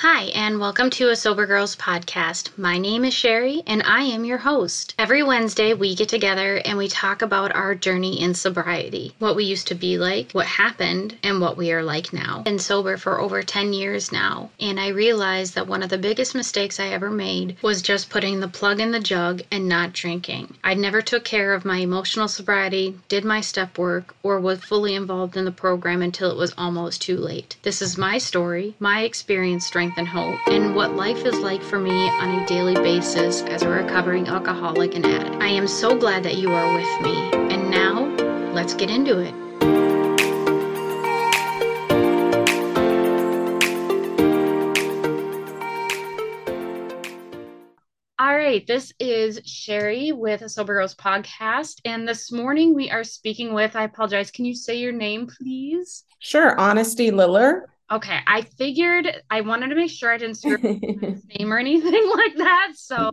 Hi, and welcome to a Sober Girls podcast. My name is Sherry, and I am your host. Every Wednesday, we get together and we talk about our journey in sobriety what we used to be like, what happened, and what we are like now. Been sober for over 10 years now, and I realized that one of the biggest mistakes I ever made was just putting the plug in the jug and not drinking. I never took care of my emotional sobriety, did my step work, or was fully involved in the program until it was almost too late. This is my story, my experience, strength, strength and hope, and what life is like for me on a daily basis as a recovering alcoholic and addict. I am so glad that you are with me. And now, let's get into it. All right, this is Sherry with Sober Girls podcast. And this morning we are speaking with, I apologize, can you say your name, please? Sure, Honesty Liller. Okay, I figured I wanted to make sure I didn't screw his name or anything like that. So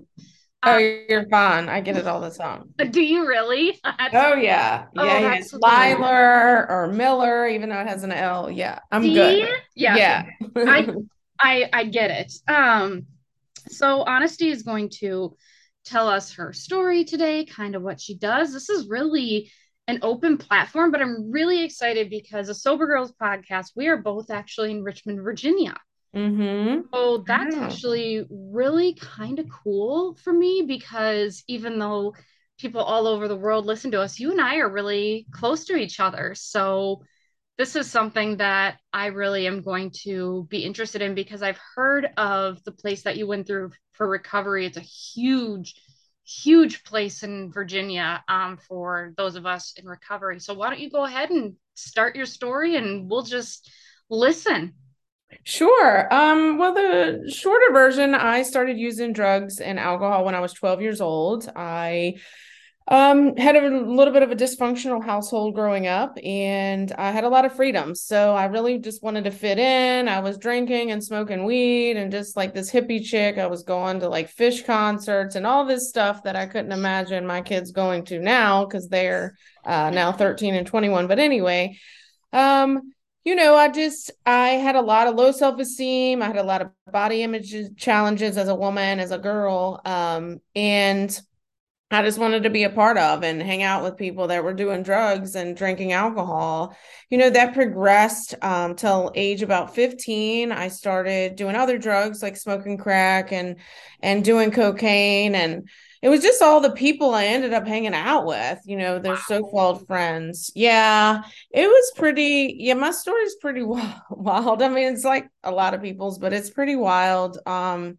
Oh, um, you're fine. I get it all the time. Do you really? oh yeah, oh, yeah. It's Lyler or Miller, even though it has an L. Yeah, I'm See? good. Yeah, yeah. I, I I get it. Um, so Honesty is going to tell us her story today, kind of what she does. This is really an open platform, but I'm really excited because a Sober Girls podcast, we are both actually in Richmond, Virginia. Mm-hmm. So that's actually really kind of cool for me because even though people all over the world listen to us, you and I are really close to each other. So this is something that I really am going to be interested in because I've heard of the place that you went through for recovery. It's a huge, huge place in Virginia um, for those of us in recovery. So why don't you go ahead and start your story and we'll just listen. Sure. Um, well, the shorter version, I started using drugs and alcohol when I was 12 years old. I um had a little bit of a dysfunctional household growing up and i had a lot of freedom. So i really just wanted to fit in. I was drinking and smoking weed and just like this hippie chick. I was going to like Phish concerts and all this stuff that i couldn't imagine my kids going to now because they're uh, now 13 and 21 but anyway um you know i just i had a lot of low self-esteem. I had a lot of body image challenges as a woman as a girl. Um and I just wanted to be a part of and hang out with people that were doing drugs and drinking alcohol. You know, that progressed um, till age about 15. I started doing other drugs like smoking crack and and doing cocaine and it was just all the people I ended up hanging out with, you know, their wow. so-called friends. Yeah, it was pretty yeah, my story is pretty wild. I mean, it's like a lot of people's, but it's pretty wild. Um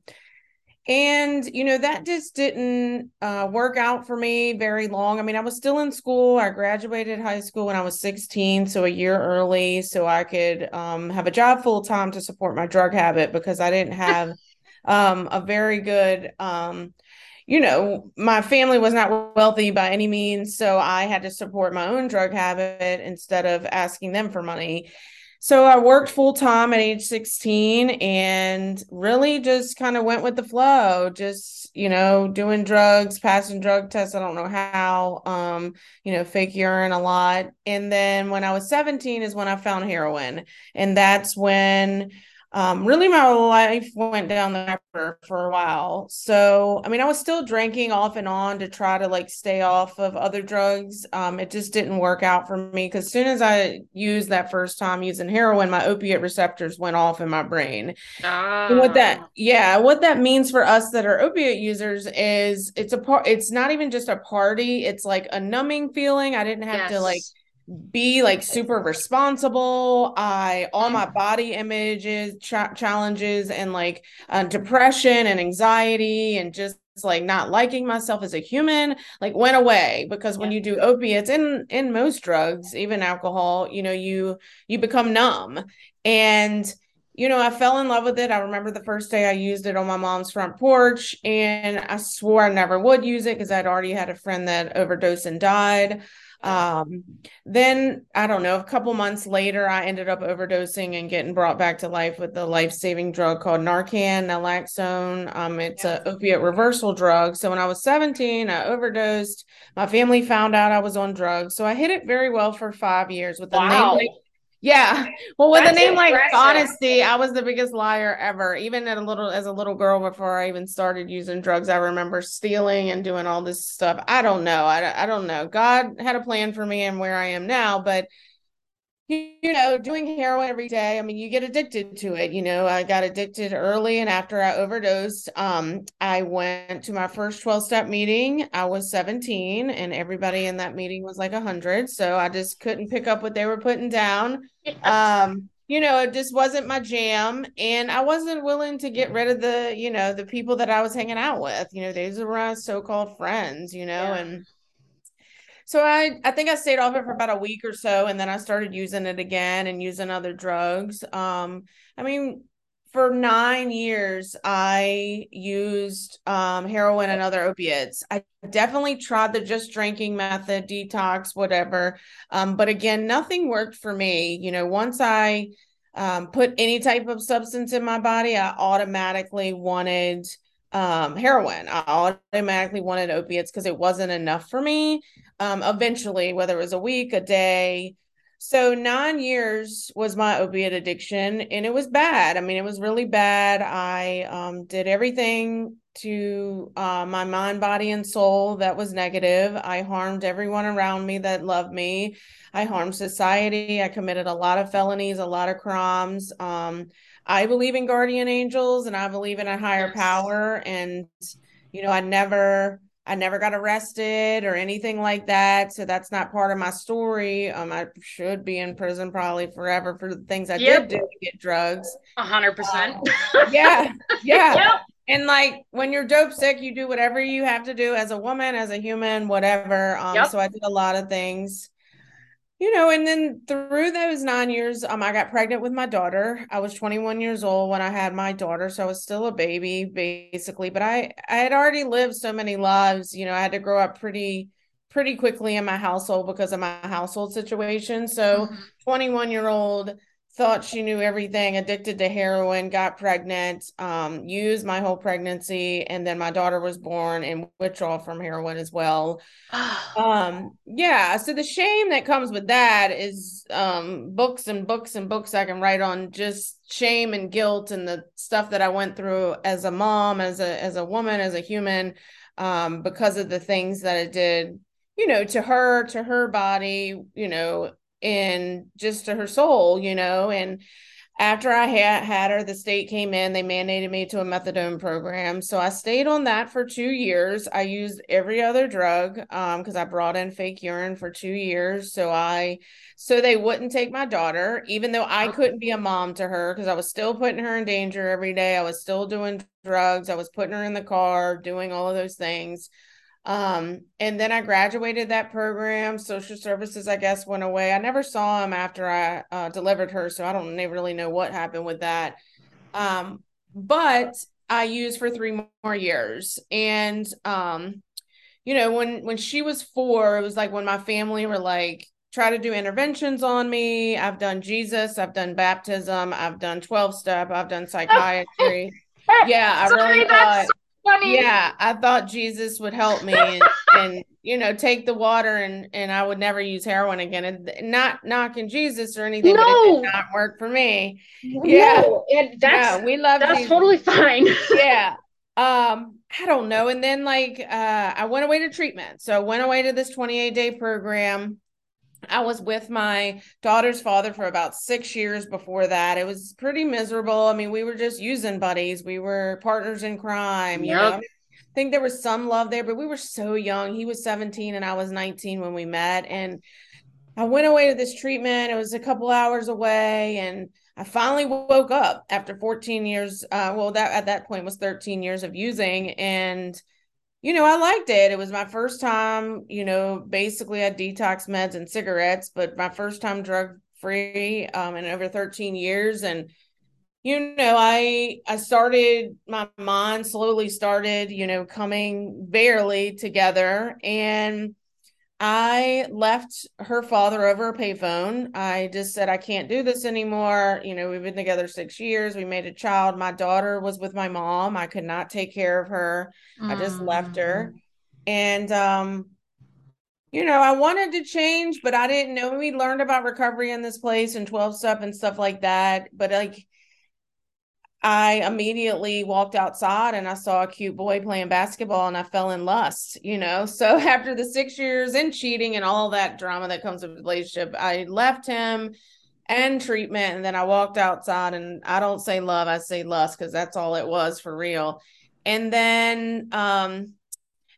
and you know that just didn't uh, work out for me very long. I mean i was still in school. I graduated high school when i was 16 so a year early so i could um, have a job full time to support my drug habit because i didn't have um, a very good um, you know my family was not wealthy by any means so i had to support my own drug habit instead of asking them for money so I worked full time at age 16 and really just kind of went with the flow, just, you know, doing drugs, passing drug tests. I don't know how, um, you know, fake urine a lot. And then when I was 17 is when I found heroin. And that's when um, really my life went down the river for a while. So, I mean, I was still drinking off and on to try to like stay off of other drugs. Um, it just didn't work out for me because as soon as I used that first time using heroin, my opiate receptors went off in my brain. Ah. And what that, yeah, what that means for us that are opiate users is it's a part, it's not even just a party, it's like a numbing feeling. I didn't have yes. to like, be like super responsible. I all my body images ch- challenges and like uh, depression and anxiety and just like not liking myself as a human like went away. Because when you do opiates in in most drugs even alcohol you know you you become numb. And you know, I fell in love with it. I remember the first day I used it on my mom's front porch, and I swore I never would use it because I'd already had a friend that overdosed and died. Um, then I don't know, a couple months later, I ended up overdosing and getting brought back to life with the life saving drug called Narcan, naloxone. Um, it's yeah. a opiate reversal drug. So when I was 17, I overdosed. My family found out I was on drugs. So I hit it very well for five years with the wow. Yeah. Well, with That's a name like. Honesty, I was the biggest liar ever. Even at a little as a little girl before I even started using drugs, I remember stealing and doing all this stuff. I don't know. I, I don't know. God had a plan for me and where I am now, but you know, doing heroin every day, I mean, you get addicted to it. You know, I got addicted early and after I overdosed, um, I went to my first 12 step meeting. I was 17 and everybody in that meeting was like a 100. So I just couldn't pick up what they were putting down. Um, you know, it just wasn't my jam. And I wasn't willing to get rid of the, you know, the people that I was hanging out with. You know, these were my so called friends, you know, Yeah. and so I I think I stayed off it for about a week or so and then I started using it again and using other drugs. Um I mean for 9 years I used um heroin and other opiates. I definitely tried the just drinking method, detox, whatever. Um but again nothing worked for me. You know, once I um put any type of substance in my body, I automatically wanted um heroin. I automatically wanted opiates because it wasn't enough for me um, eventually, whether it was a week, a day. So nine years was my opiate addiction, and it was bad. I mean, it was really bad. I um, did everything to uh, my mind, body, and soul that was negative. I harmed everyone around me that loved me. I harmed society. I committed a lot of felonies, a lot of crimes. Um, I believe in guardian angels, and I believe in a higher power. And you know, I never I never got arrested or anything like that. So that's not part of my story. Um, I should be in prison probably forever for the things I Yep. did do to get drugs. A hundred percent. Yeah, yeah. Yep. And like when you're dope sick, you do whatever you have to do as a woman, as a human, whatever. Um, Yep. so I did a lot of things. You know, and then through those nine years, um, I got pregnant with my daughter. I was 21 years old when I had my daughter, so I was still a baby, basically. But I, I had already lived so many lives. You know, I had to grow up pretty, pretty quickly in my household because of my household situation. So, Mhm. 21 year old thought she knew everything, addicted to heroin, got pregnant, um, used my whole pregnancy, and then my daughter was born and withdrawal from heroin as well. Um, yeah, so the shame that comes with that is um books and books and books I can write on just shame and guilt and the stuff that I went through as a mom, as a as a woman, as a human, um, because of the things that it did, you know, to her, to her body, you know, and just to her soul, you know, and after I had had her, the state came in, they mandated me to a methadone program. So I stayed on that for two years. I used every other drug um because I brought in fake urine for two years. So I so they wouldn't take my daughter, even though I couldn't be a mom to her because I was still putting her in danger every day. I was still doing drugs. I was putting her in the car, doing all of those things. Um, and then I graduated that program. Social services, I guess, went away. I never saw him after I uh, delivered her, so I don't really know what happened with that. Um, but I used for three more years, and um, you know, when when she was four, it was like when my family were like try to do interventions on me. I've done Jesus, I've done baptism, I've done twelve step, I've done psychiatry. Yeah, I Sorry, really thought funny. yeah, I thought Jesus would help me and, and you know take the water and and I would never use heroin again. And not knocking Jesus or anything, but it No. did not work for me. Yeah. No, and that's yeah, we love that's Jesus. totally fine. yeah. Um, I don't know. And then like uh I went away to treatment. So I went away to this 28 day program. I was with my daughter's father for about six years before that. It was pretty miserable. I mean, we were just using buddies. We were partners in crime, you know. Yep. I, mean, I think there was some love there, but we were so young. He was 17 and I was 19 when we met. And I went away to this treatment. It was a couple hours away and I finally woke up after 14 years. Uh, well, that at that point was 13 years of using and you know, I liked it. It was my first time, you know, basically I detox meds and cigarettes, but my first time drug free um in over 13 years and you know, I I started my mind slowly started, you know, coming barely together and I left her father over a payphone. I just said I can't do this anymore. You know, we've been together 6 years. We made a child. My daughter was with my mom. I could not take care of her. I just left her. Mm. And um you know, I wanted to change, but I didn't know. We learned about recovery in this place and 12 step and stuff like that. But like, I immediately walked outside and I saw a cute boy playing basketball and I fell in lust, you know. So after the six years and cheating and all that drama that comes with relationship, I left him and treatment. And then I walked outside and I don't say love, I say lust because that's all it was for real. And then um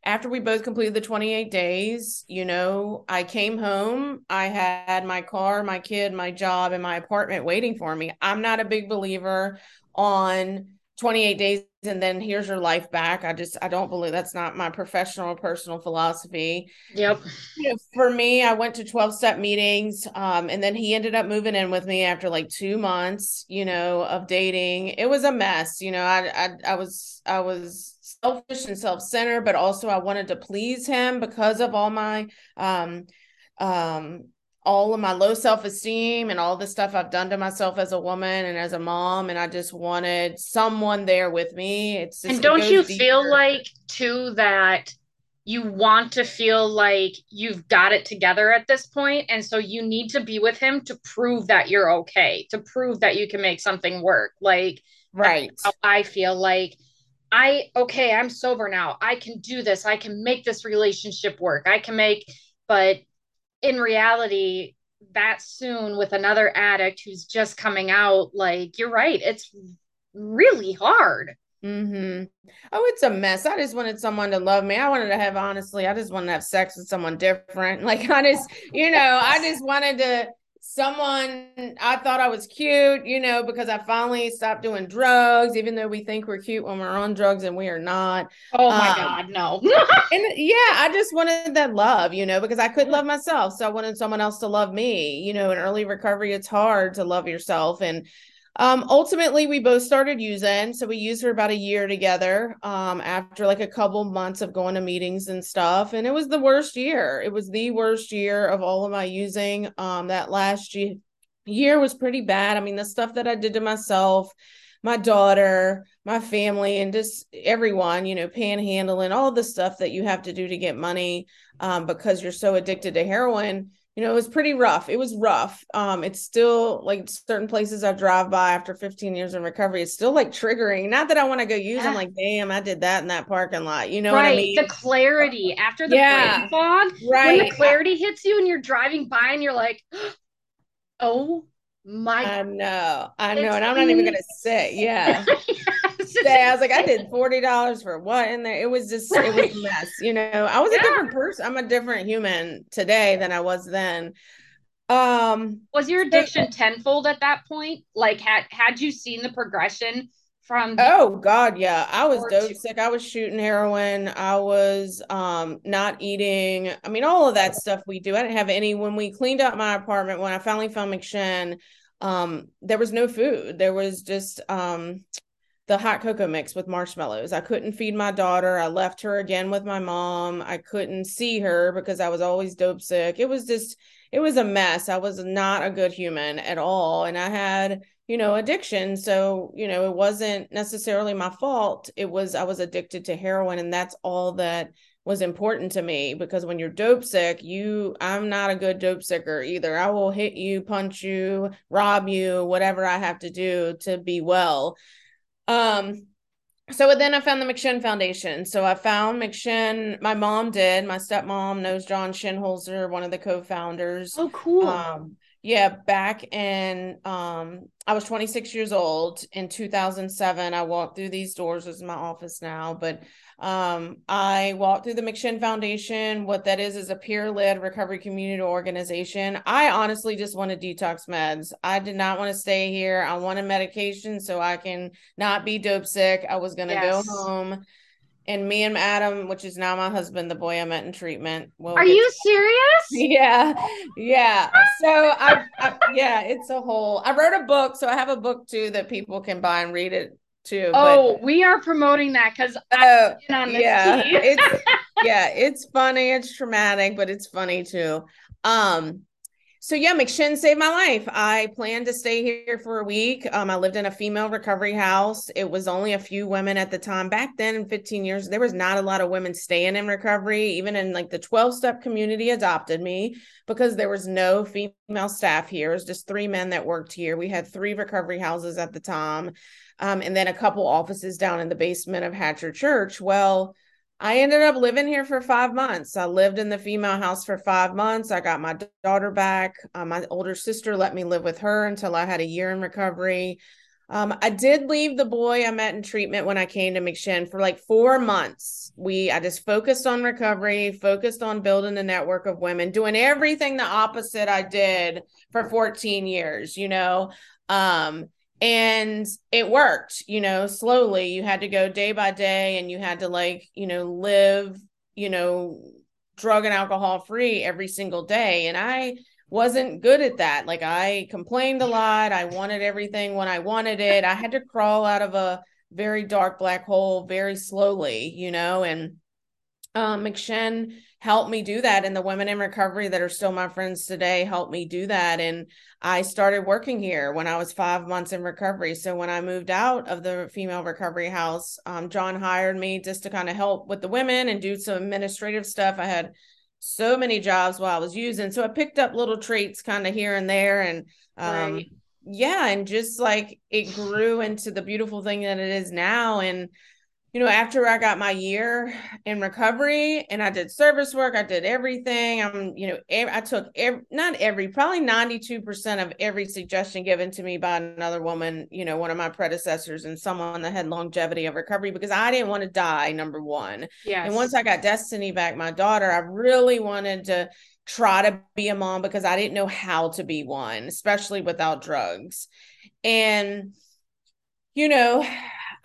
after we both completed the 28 days, you know, I came home. I had my car, my kid, my job, and my apartment waiting for me. I'm not a big believer on 28 days and then here's your life back. I just I don't believe that's not my professional or personal philosophy. Yep. You know, for me, I went to 12 step meetings um and then he ended up moving in with me after like 2 months, you know, of dating. It was a mess, you know. I I I was I was selfish and self-centered, but also I wanted to please him because of all my um um all of my low self-esteem and all the stuff I've done to myself as a woman and as a mom and I just wanted someone there with me. It's just, And don't you deeper. feel like too that you want to feel like you've got it together at this point and so you need to be with him to prove that you're okay, to prove that you can make something work. Like right. I feel like I okay, I'm sober now. I can do this. I can make this relationship work. I can make but in reality, that soon with another addict who's just coming out, like you're right, it's really hard. Mm-hmm. Oh, it's a mess. I just wanted someone to love me. I wanted to have honestly, I just wanted to have sex with someone different. Like I just, you know, I just wanted to someone I thought I was cute, you know, because I finally stopped doing drugs, even though we think we're cute when we're on drugs and we are not. Oh my um, God, no. and yeah, I just wanted that love, you know, because I couldn't love myself. So I wanted someone else to love me. You know, in early recovery, it's hard to love yourself. And um, ultimately, we both started using. So we used for about a year together um, after like a couple months of going to meetings and stuff. And it was the worst year. It was the worst year of all of my using. Um, that last year, year was pretty bad. I mean, the stuff that I did to myself, my daughter, my family, and just everyone, you know, panhandling, all the stuff that you have to do to get money um, because you're so addicted to heroin you know, it was pretty rough. It was rough. Um, it's still like certain places I drive by after 15 years in recovery, it's still like triggering. Not that I want to go use yeah. them, like, damn, I did that in that parking lot. You know right. what I mean? The clarity after the yeah. brain fog, right. when the clarity hits you and you're driving by and you're like, oh my I know, I know, and I'm not even gonna say, yeah. say I was like, I did forty dollars for what in there? It was just it was a mess, you know. I was a different person. I'm a different human today than I was then. Um was your addiction so, tenfold at that point? Like had had you seen the progression from Oh god, yeah. I was dope to- sick. I was shooting heroin. I was um not eating. I mean, all of that stuff we do. I didn't have any when we cleaned up my apartment when I finally found McShin, um, there was no food. There was just um the hot cocoa mix with marshmallows. I couldn't feed my daughter. I left her again with my mom. I couldn't see her because I was always dope sick. It was just, it was a mess. I was not a good human at all. And I had, you know, addiction. So, you know, it wasn't necessarily my fault. It was, I was addicted to heroin. And that's all that was important to me because when you're dope sick, you, I'm not a good dope sicker either. I will hit you, punch you, rob you, whatever I have to do to be well um, so then I found the McShin Foundation. So I found McShin. My mom did. My stepmom knows John Shinholser, one of the co-founders. Oh, cool. Um, yeah, back in um, I was 26 years old in 2007. I walked through these doors. This is my office now, but um, I walked through the McShin Foundation. What that is is a peer-led recovery community organization. I honestly just wanted detox meds. I did not want to stay here. I wanted medication so I can not be dope sick. I was going to yes. go home. And me and Adam, which is now my husband, the boy I met in treatment. Are you serious? Yeah, yeah. So I, I, yeah, it's a whole. I wrote a book, so I have a book too that people can buy and read it too. Oh, but, we are promoting that because uh, yeah, it's yeah, it's funny, it's traumatic, but it's funny too. Um, so yeah, McShin saved my life. I planned to stay here for a week. Um, I lived in a female recovery house. It was only a few women at the time. Back then, 15 years, there was not a lot of women staying in recovery. Even in like the 12 step community adopted me because there was no female staff here. It was just three men that worked here. We had three recovery houses at the time. Um, and then a couple offices down in the basement of Hatcher Church. Well, I ended up living here for five months. I lived in the female house for five months. I got my daughter back. Uh, my older sister let me live with her until I had a year in recovery. Um, I did leave the boy I met in treatment when I came to McShin for like four months. We I just focused on recovery, focused on building a network of women, doing everything the opposite I did for 14 years, you know. Um, and it worked you know slowly. You had to go day by day and you had to like you know live you know drug and alcohol free every single day. And i wasn't good at that. Like i complained a lot. I wanted everything when i wanted it. I had to crawl out of a very dark black hole very slowly you know and um, McShin helped me do that. And the women in recovery that are still my friends today helped me do that. And I started working here when I was five months in recovery. So when I moved out of the female recovery house, um, John hired me just to kind of help with the women and do some administrative stuff. I had so many jobs while I was using. So I picked up little traits kind of here and there. And um, right. yeah, and just like it grew into the beautiful thing that it is now. And you know, after I got my year in recovery and I did service work, I did everything. I'm, you know, I took every, not every, probably 92% of every suggestion given to me by another woman, you know, one of my predecessors and someone that had longevity of recovery because I didn't want to die, number one. Yeah. And once I got Destiny back, my daughter, I really wanted to try to be a mom because I didn't know how to be one, especially without drugs. And, you know,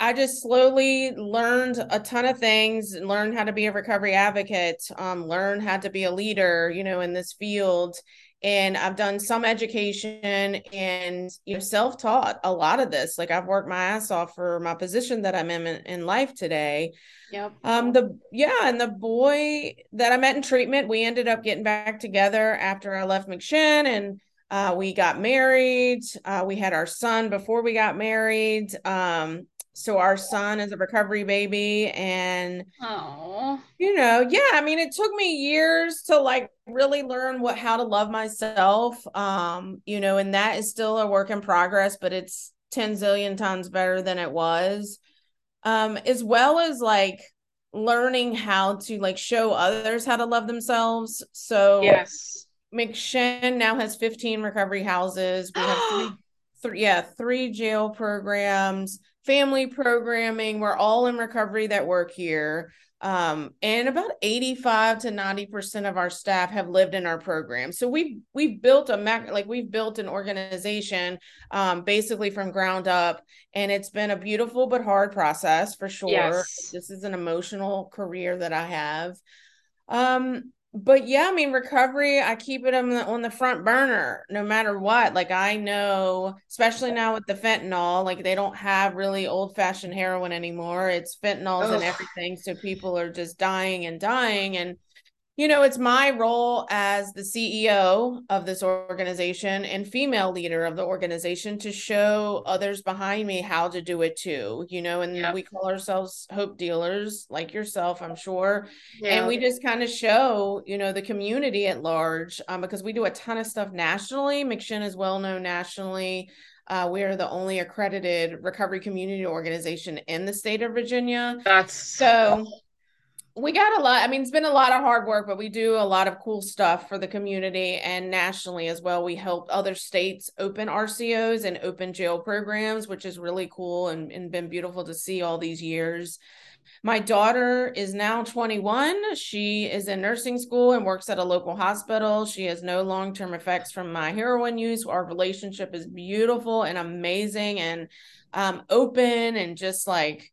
I just slowly learned a ton of things, learned how to be a recovery advocate, um, learned how to be a leader, you know, in this field. And I've done some education and you know self-taught a lot of this. Like I've worked my ass off for my position that I'm in in life today. Yep. Um. The yeah, and the boy that I met in treatment, we ended up getting back together after I left McShin, and uh, we got married. Uh, we had our son before we got married. Um, so our son is a recovery baby and oh you know yeah i mean it took me years to like really learn what how to love myself um you know and that is still a work in progress but it's 10 zillion times better than it was. Um as well as like learning how to like show others how to love themselves. So yes. McShin now has 15 recovery houses. We have three, three yeah three jail programs family programming. We're all in recovery that work here. Um, and about 85 to 90% of our staff have lived in our program. So we've we've built a like we've built an organization um, basically from ground up. And it's been a beautiful but hard process for sure. Yes. This is an emotional career that I have. Um, but yeah, I mean, recovery, I keep it on the, on the front burner no matter what. Like, I know, especially now with the fentanyl, like, they don't have really old fashioned heroin anymore. It's fentanyls Ugh. and everything. So people are just dying and dying. And you know, it's my role as the CEO of this organization and female leader of the organization to show others behind me how to do it too, you know, and yep. we call ourselves hope dealers like yourself, I'm sure. Yeah. And we just kind of show, you know, the community at large um, because we do a ton of stuff nationally. McShin is well known nationally. Uh, we are the only accredited recovery community organization in the state of Virginia. That's so we got a lot. I mean, it's been a lot of hard work, but we do a lot of cool stuff for the community and nationally as well. We help other states open RCOs and open jail programs, which is really cool and, and been beautiful to see all these years. My daughter is now 21. She is in nursing school and works at a local hospital. She has no long term effects from my heroin use. Our relationship is beautiful and amazing and um, open and just like,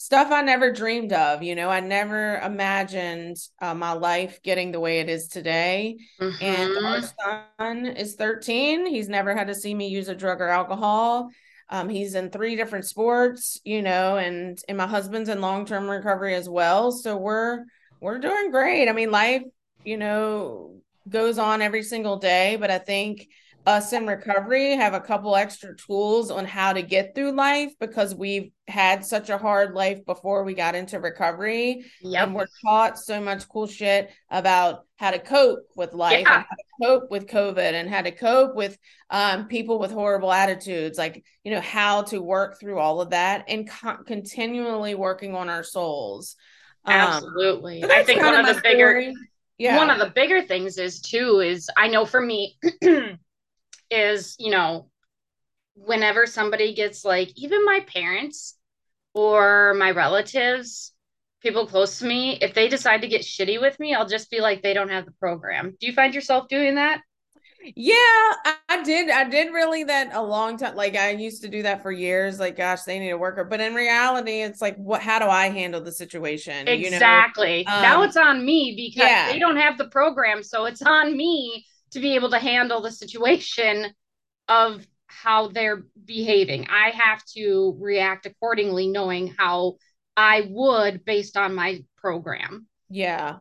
stuff I never dreamed of. You know, I never imagined uh, my life getting the way it is today. Mm-hmm. And our son is 13. He's never had to see me use a drug or alcohol. Um, he's in three different sports, you know, and and my husband's in long term recovery as well. So we're we're doing great. I mean, life, you know, goes on every single day, but I think us in recovery have a couple extra tools on how to get through life because we've had such a hard life before we got into recovery. Yep. And we're taught so much cool shit about how to cope with life yeah. and how to cope with COVID and how to cope with um, people with horrible attitudes, like, you know, how to work through all of that and co- continually working on our souls. Um, Absolutely. I think one of, of the bigger, yeah. one of the bigger things is too, is I know for me, is, you know, whenever somebody gets like, even my parents or my relatives, people close to me, if they decide to get shitty with me, I'll just be like, they don't have the program. Do you find yourself doing that? Yeah, I did. I did really that a long time. Like I used to do that for years. Like, gosh, they need a worker. But in reality, it's like, what? How do I handle the situation? Exactly. You know? um, now it's on me because yeah. they don't have the program, so it's on me to be able to handle the situation of how they're behaving. I have to react accordingly, knowing how I would based on my program. Yeah.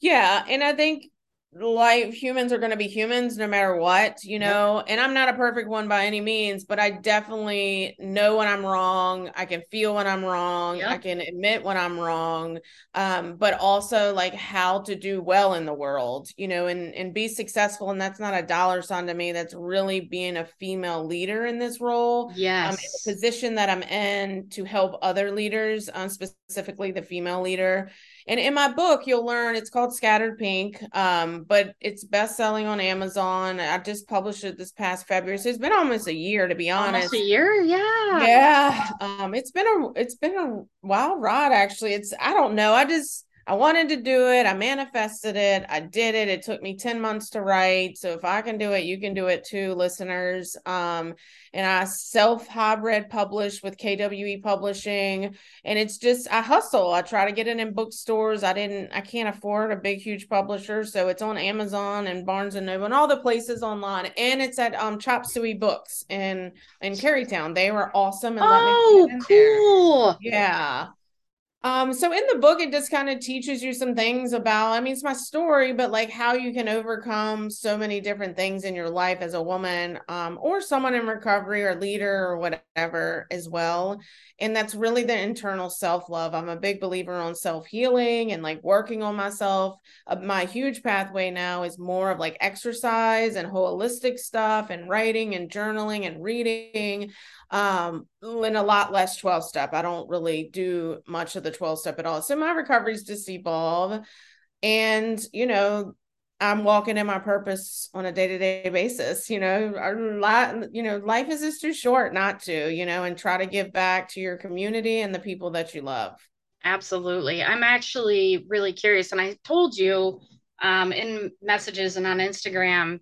Yeah. And I think life humans are going to be humans no matter what you know yep. and i'm not a perfect one by any means but i definitely know when i'm wrong i can feel when i'm wrong yep. i can admit when i'm wrong um, but also like how to do well in the world you know and and be successful and that's not a dollar sign to me that's really being a female leader in this role yes um, in the position that i'm in to help other leaders um, specifically the female leader and in my book, you'll learn it's called Scattered Pink, um, but it's best selling on Amazon. I just published it this past February, so it's been almost a year to be honest. Almost a year, yeah, yeah. Um, it's been a it's been a wild ride actually. It's I don't know. I just I wanted to do it. I manifested it. I did it. It took me 10 months to write. So if I can do it, you can do it too, listeners. Um, and I self hybrid publish with KWE Publishing. And it's just, I hustle. I try to get it in bookstores. I didn't, I can't afford a big, huge publisher. So it's on Amazon and Barnes and Noble and all the places online. And it's at um, Chop Suey Books in, in Carytown. They were awesome. And oh, cool. There. Yeah. Um, so in the book, it just kind of teaches you some things about, I mean, it's my story, but like how you can overcome so many different things in your life as a woman, um, or someone in recovery or leader or whatever as well. And that's really the internal self love. I'm a big believer on self healing and like working on myself. Uh, my huge pathway now is more of like exercise and holistic stuff and writing and journaling and reading um and a lot less 12 step. I don't really do much of the 12 step at all. So my recoveries just evolve and you know i'm walking in my purpose on a day-to-day basis you know a lot you know life is just too short not to you know and try to give back to your community and the people that you love. Absolutely. I'm actually really curious and i told you um, in messages and on instagram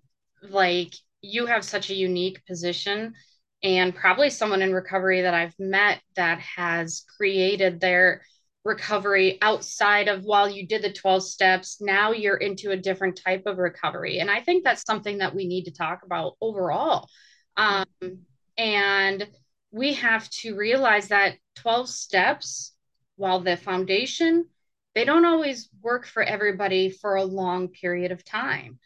like you have such a unique position and probably someone in recovery that I've met that has created their recovery outside of while you did the 12 steps now you're into a different type of recovery. And i think that's something that we need to talk about overall. Um, and we have to realize that 12 steps while the foundation they don't always work for everybody for a long period of time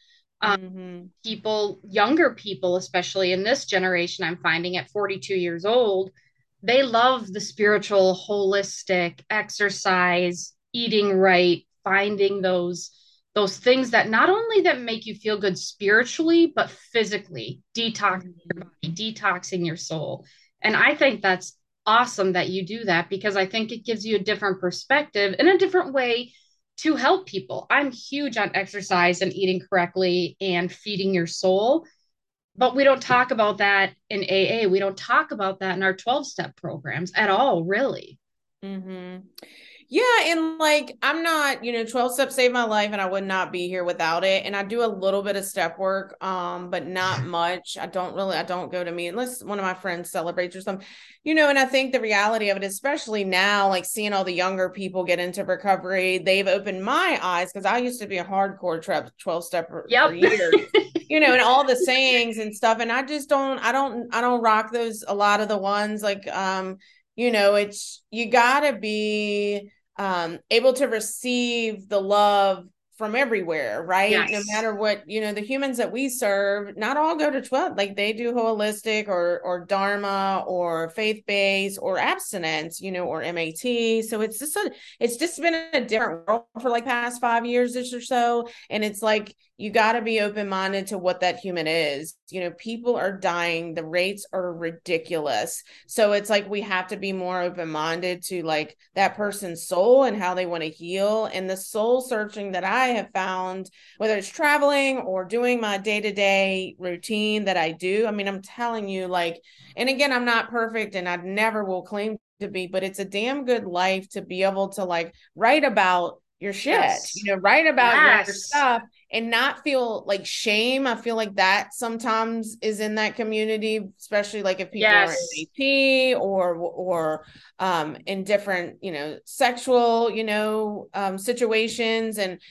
um, mm-hmm. people, younger people, especially in this generation, I'm finding at 42 years old, they love the spiritual, holistic exercise, eating right, finding those those things that not only that make you feel good spiritually but physically detoxing your body detoxing your soul and i think that's awesome that you do that because i think it gives you a different perspective and a different way to help people. I'm huge on exercise and eating correctly and feeding your soul. But we don't talk about that in AA. We don't talk about that in our 12 step programs at all, really. Mm-hmm. Yeah, and like I'm not, you know, 12 steps saved my life and I would not be here without it. And I do a little bit of step work, um, but not much. I don't really I don't go to me unless one of my friends celebrates or something. You know, and I think the reality of it, especially now, like seeing all the younger people get into recovery, they've opened my eyes because I used to be a hardcore 12 step yep. for years. you know, and all the sayings and stuff. And I just don't I don't I don't rock those a lot of the ones like um you know it's you gotta be um able to receive the love from everywhere, right? Yes. No matter what, you know, the humans that we serve, not all go to 12. Like they do holistic or or dharma or faith-based or abstinence, you know, or MAT. So it's just a it's just been a different world for like past 5 years or so and it's like you got to be open-minded to what that human is. You know, people are dying, the rates are ridiculous. So it's like we have to be more open-minded to like that person's soul and how they want to heal and the soul searching that I have found, whether it's traveling or doing my day to day routine that I do. I mean, I'm telling you, like, and again, I'm not perfect and I never will claim to be, but it's a damn good life to be able to like write about your shit, yes. you know, write about yes. your stuff and not feel like shame. I feel like that sometimes is in that community, especially like if people yes. are in AP or or um in different, you know, sexual, you know, um situations and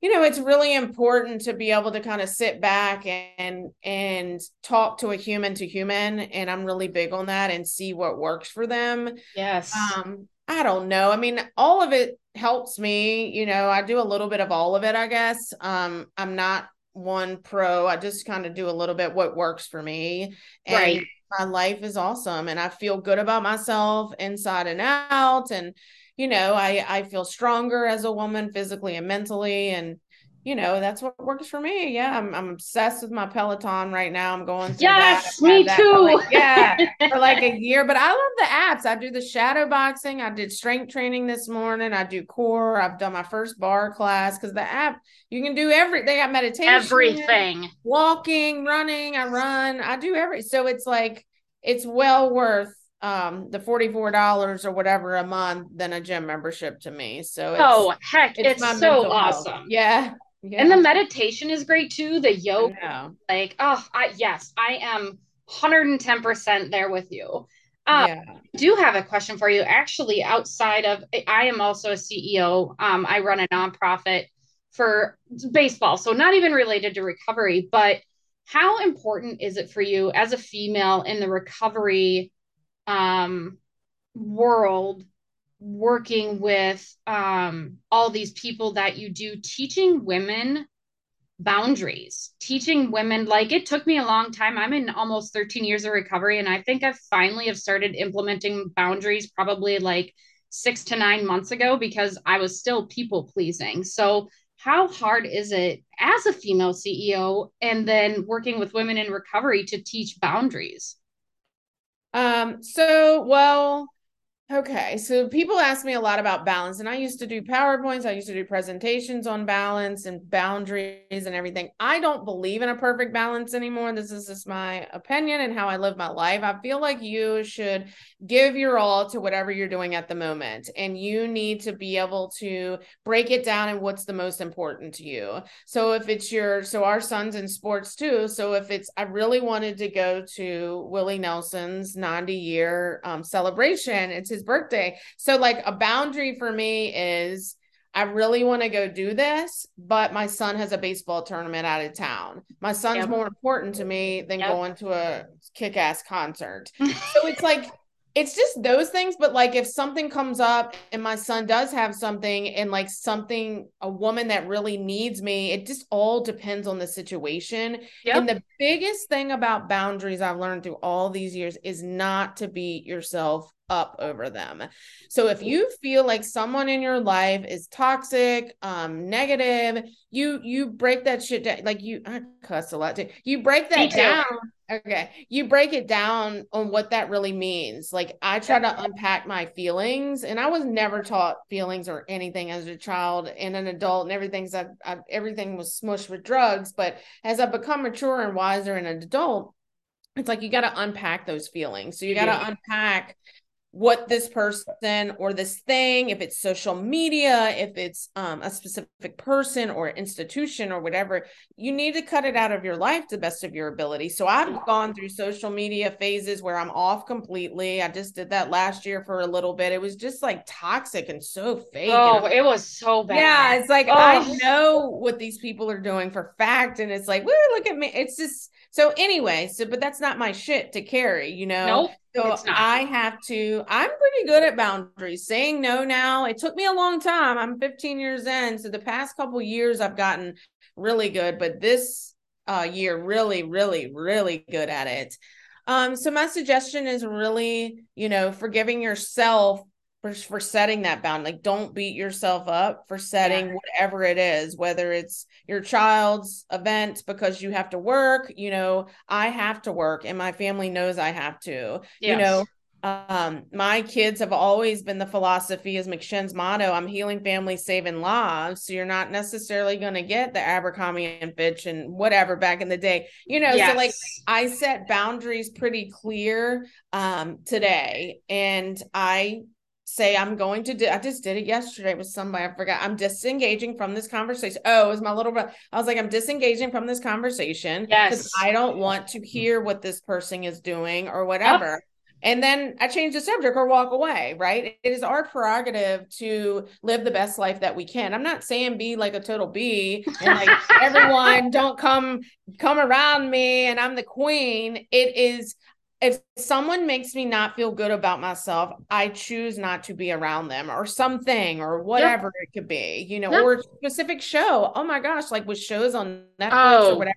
you know it's really important to be able to kind of sit back and and talk to a human to human and i'm really big on that and see what works for them. Yes. Um i don't know i mean all of it helps me you know i do a little bit of all of it i guess. Um i'm not one pro i just kind of do a little bit what works for me. And right. my life is awesome and i feel good about myself inside and out and you know i i feel stronger as a woman physically and mentally and you know that's what works for me. Yeah i'm, I'm obsessed with my peloton right now. I'm going through yes that. me that too like, yeah for like a year but i love the apps. I do the shadow boxing. I did strength training this morning. I do core. I've done my first barre class because the app you can do every they got meditation everything. walking running. I run. I do every so it's like it's well worth um the $44 or whatever a month than a gym membership to me so oh heck it's, it's so awesome health. yeah yeah. And the meditation is great too. The yoga, like, oh, I, yes, I am 110% there with you. Um, yeah. I do have a question for you. Actually, outside of, I am also a CEO. Um, I run a nonprofit for baseball, so not even related to recovery. But how important is it for you as a female in the recovery um, world working with um, all these people that you do, teaching women boundaries, teaching women like it took me a long time. I'm in almost 13 years of recovery, and I think I finally have started implementing boundaries probably like six to nine months ago because I was still people pleasing. So, how hard is it as a female CEO and then working with women in recovery to teach boundaries? Um, so well, Okay, so people ask me a lot about balance, and I used to do PowerPoints, I used to do presentations on balance and boundaries and everything. I don't believe in a perfect balance anymore. This is just my opinion and how I live my life. I feel like you should give your all to whatever you're doing at the moment, and you need to be able to break it down and what's the most important to you. So if it's your, so our son's in sports too. So if it's, I really wanted to go to Willie Nelson's 90 year um, celebration, it's his his birthday. So like a boundary for me is I really want to go do this, but my son has a baseball tournament out of town. My son's yep. more important to me than yep. going to a kick ass concert. so it's like it's just those things but like if something comes up and my son does have something and like something a woman that really needs me it just all depends on the situation yep. and the biggest thing about boundaries i've learned through all these years is not to beat yourself up over them. So if you feel like someone in your life is toxic, um, negative, you you break that shit down. Like you, I cuss a lot too. You break that down. Okay, you break it down on what that really means. Like I try to unpack my feelings, and I was never taught feelings or anything as a child and an adult, and everything's I, I, everything was smushed with drugs. But as I become mature and wiser and an adult, it's like you got to unpack those feelings. So you got to yeah. unpack what this person or this thing if it's social media if it's um, a specific person or institution or whatever you need to cut it out of your life to the best of your ability. So i've gone through social media phases where i'm off completely. I just did that last year for a little bit. It was just like toxic and so fake oh it was so bad. Yeah it's like oh. i know what these people are doing for fact and it's like woo look at me. It's just so anyway so but that's not my shit to carry you know? Nope So I have to, I'm pretty good at boundaries, saying no now. It took me a long time. I'm 15 years in. So the past couple years I've gotten really good, but this uh, year really, really, really good at it. Um, so my suggestion is really, you know, forgiving yourself for, for setting that bound. Like don't beat yourself up for setting yeah. whatever it is, whether it's your child's event because you have to work, you know, I have to work and my family knows I have to. Yes. You know, um, my kids have always been the philosophy is McShin's motto. I'm healing families, saving lives. So you're not necessarily going to get the Abercrombie and Fitch and whatever back in the day, you know. Yes. So like I set boundaries pretty clear um, today, and I say I'm going to do I just did it yesterday with somebody I forgot I'm disengaging from this conversation. Oh, it was my little brother. I was like I'm disengaging from this conversation because I don't want to mm-hmm. hear what this person is doing or whatever and then I change the subject or walk away, right? It is our prerogative to live the best life that we can. I'm not saying be like a total bee and like everyone don't come come around me and I'm the queen. It is if someone makes me not feel good about myself, I choose not to be around them or something or whatever it could be, you know, or a specific show. Oh my gosh, like with shows on Netflix oh. or whatever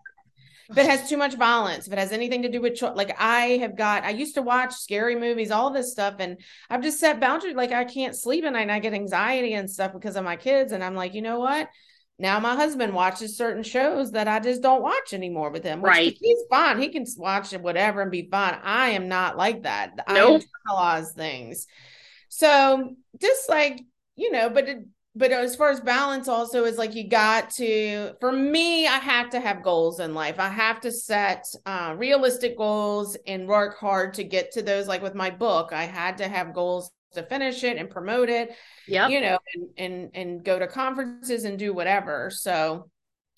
if it has too much violence, if it has anything to do with cho- like I have got, I used to watch scary movies, all this stuff, and I've just set boundaries. Like I can't sleep at night, and I get anxiety and stuff because of my kids, and I'm like, you know what? Now my husband watches certain shows that I just don't watch anymore with him. right, he's fine. He can watch it whatever and be fine. I am not like that. Nope. I internalize things. So just like you know, but it, but as far as balance also is like you got to for me i have to have goals in life i have to set uh, realistic goals and work hard to get to those like with my book i had to have goals to finish it and promote it yeah you know and, and and go to conferences and do whatever so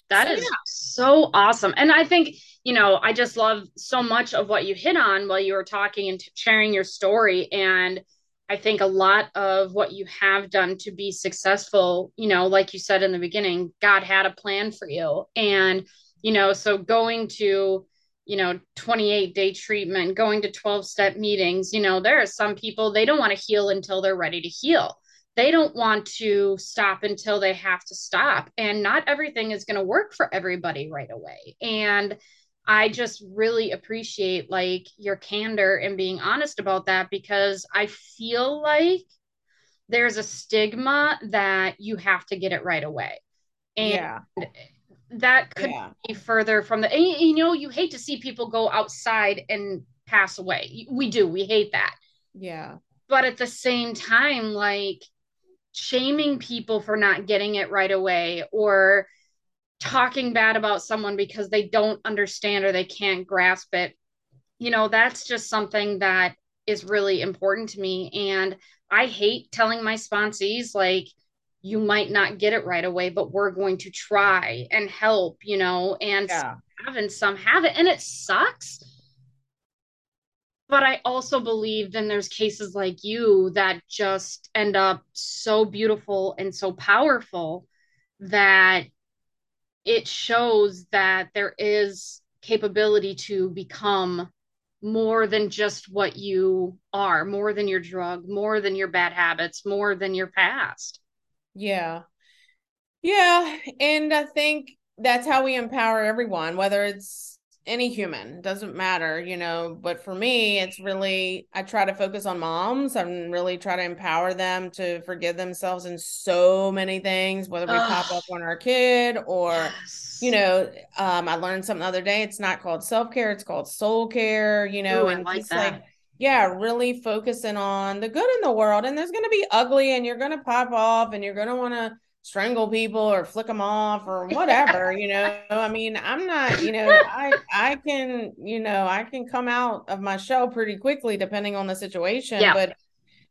that so, is yeah. so awesome and i think you know i just love so much of what you hit on while you were talking and sharing your story and I think a lot of what you have done to be successful, you know, like you said in the beginning, God had a plan for you. And, you know, so going to, you know, 28 day treatment, going to 12 step meetings, you know, there are some people they don't want to heal until they're ready to heal. They don't want to stop until they have to stop. And not everything is going to work for everybody right away. And, I just really appreciate like your candor and being honest about that because I feel like there's a stigma that you have to get it right away. And yeah. That could yeah. be further from the you know, you hate to see people go outside and pass away. We do, we hate that. Yeah. But at the same time, like shaming people for not getting it right away or talking bad about someone because they don't understand or they can't grasp it you know that's just something that is really important to me and i hate telling my sponsees like you might not get it right away but we're going to try and help you know and yeah. have and some have it and it sucks but i also believe then there's cases like you that just end up so beautiful and so powerful that it shows that there is capability to become more than just what you are, more than your drug, more than your bad habits, more than your past. Yeah. Yeah. And I think that's how we empower everyone, whether it's any human doesn't matter you know but for me it's really i try to focus on moms and really try to empower them to forgive themselves in so many things whether we Ugh. pop up on our kid or yes. you know um i learned something the other day it's not called self-care it's called soul care you know Ooh, and like just that. like yeah really focusing on the good in the world and there's going to be ugly and you're going to pop off and you're going to want to strangle people or flick them off or whatever you know i mean i'm not you know i i can you know i can come out of my shell pretty quickly depending on the situation yeah. but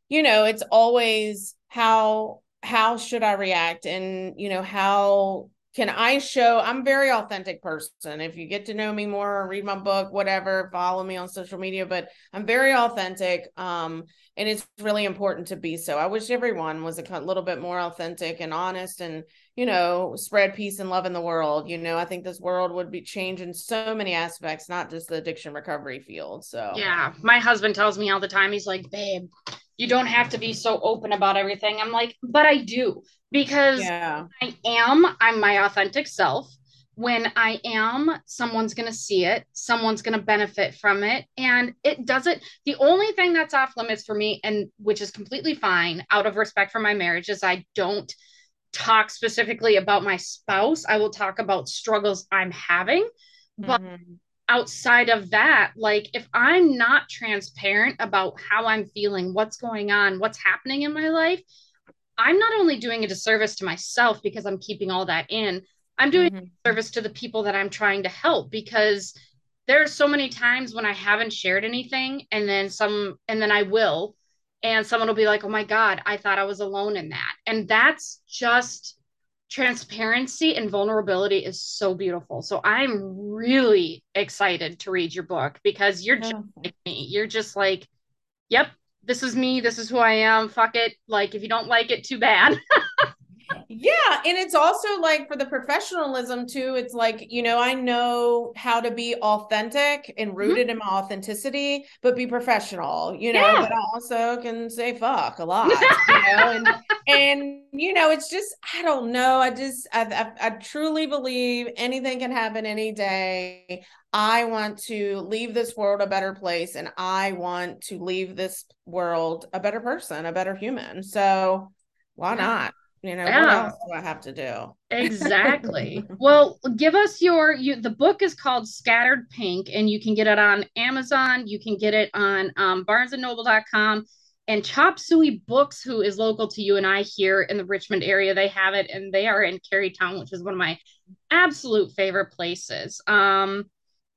you know it's always how how should i react and you know how can I show I'm very authentic person. If you get to know me more, read my book, whatever, follow me on social media, but I'm very authentic. Um, and it's really important to be so. I wish everyone was a little bit more authentic and honest and, you know, spread peace and love in the world. You know, I think this world would be changing so many aspects, not just the addiction recovery field. So, yeah, my husband tells me all the time, he's like, babe, you don't have to be so open about everything. I'm like, but I do because yeah. I am, I'm my authentic self. When I am, someone's going to see it, someone's going to benefit from it. And it doesn't, the only thing that's off limits for me, and which is completely fine out of respect for my marriage, is I don't talk specifically about my spouse. I will talk about struggles I'm having. But mm-hmm outside of that, like if I'm not transparent about how I'm feeling, what's going on, what's happening in my life, I'm not only doing a disservice to myself because I'm keeping all that in, I'm doing mm-hmm. a service to the people that I'm trying to help because there are so many times when I haven't shared anything and then some and then I will and someone will be like, "Oh my god, I thought I was alone in that." And that's just transparency and vulnerability is so beautiful. So I'm really excited to read your book because you're just oh. like me. You're just like, yep, this is me. This is who I am. Fuck it. Like, if you don't like it, too bad. Yeah. And it's also like for the professionalism too, it's like, you know, I know how to be authentic and mm-hmm. rooted mm-hmm. in my authenticity, but be professional, you know, yeah. but I also can say fuck a lot, you know, and, and, you know, it's just, I don't know. I just, I, I, I truly believe anything can happen any day. I want to leave this world a better place and I want to leave this world a better person, a better human. So why not? You know yeah. what else do i have to do? Exactly. Well give us your you the book is called scattered pink and you can get it on amazon you can get it on um, barnesandnoble.com and chop suey books who is local to you and i here in the richmond area they have it and they are in carytown which is one of my absolute favorite places. Um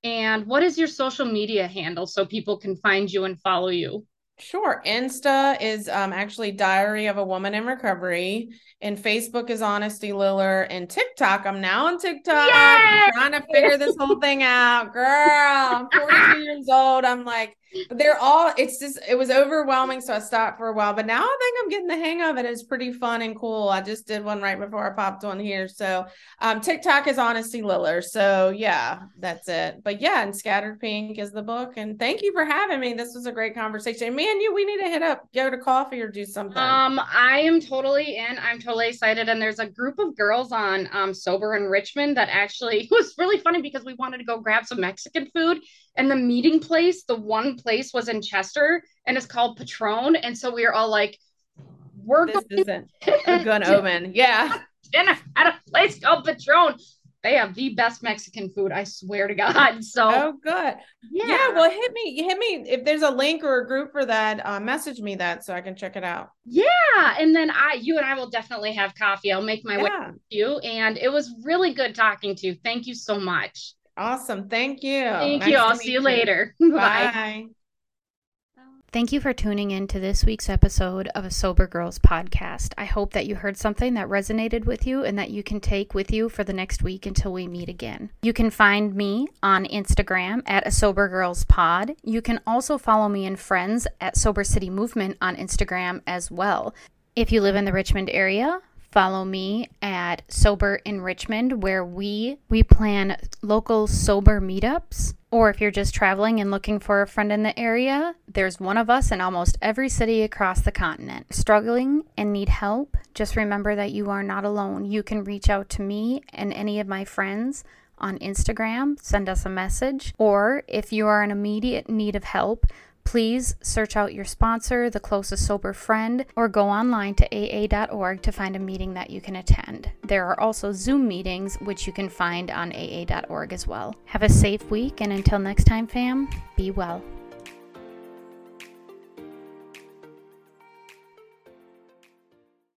and what is your social media handle so people can find you and follow you Sure. Insta is um, actually Diary of a Woman in Recovery, and Facebook is Honesty Liller, and TikTok. I'm now on TikTok. I'm trying to figure this whole thing out, girl. I'm 42 years old. I'm like, but they're all. It's just it was overwhelming, so I stopped for a while. But now I think I'm getting the hang of it. It's pretty fun and cool. I just did one right before I popped on here. So um, TikTok is Honesty Liller. So yeah, that's it. But yeah, and Scattered Pink is the book. And thank you for having me. This was a great conversation. Me and you, we need to hit up, go to coffee or do something. Um, I am totally in. I'm totally excited. And there's a group of girls on um Sober in Richmond that actually was really funny because we wanted to go grab some Mexican food and the meeting place, the one place was in Chester and it's called Patron. And so we are all like, we're this isn't a good omen. Yeah. Dinner at a place called Patron. They have the best Mexican food, I swear to God. So oh good. Yeah. yeah well hit me, hit me if there's a link or a group for that, uh, message me that so I can check it out. Yeah. And then I you and I will definitely have coffee. I'll make my yeah. way to you. And it was really good talking to you. Thank you so much. Awesome. Thank you. Thank nice you. I'll see you, you later. Bye. Bye. Thank you for tuning in to this week's episode of a Sober Girls podcast. I hope that you heard something that resonated with you and that you can take with you for the next week until we meet again. You can find me on Instagram at a Sober Girls Pod. You can also follow me and friends at Sober City Movement on Instagram as well. If you live in the Richmond area, follow me at Sober in Richmond, where we we plan local sober meetups. Or if you're just traveling and looking for a friend in the area, there's one of us in almost every city across the continent. Struggling and need help? Just remember that you are not alone. You can reach out to me and any of my friends on Instagram, send us a message, or if you are in immediate need of help, Please search out your sponsor, the closest sober friend, or go online to aa.org to find a meeting that you can attend. There are also Zoom meetings, which you can find on aa.org as well. Have a safe week, and until next time, fam, be well.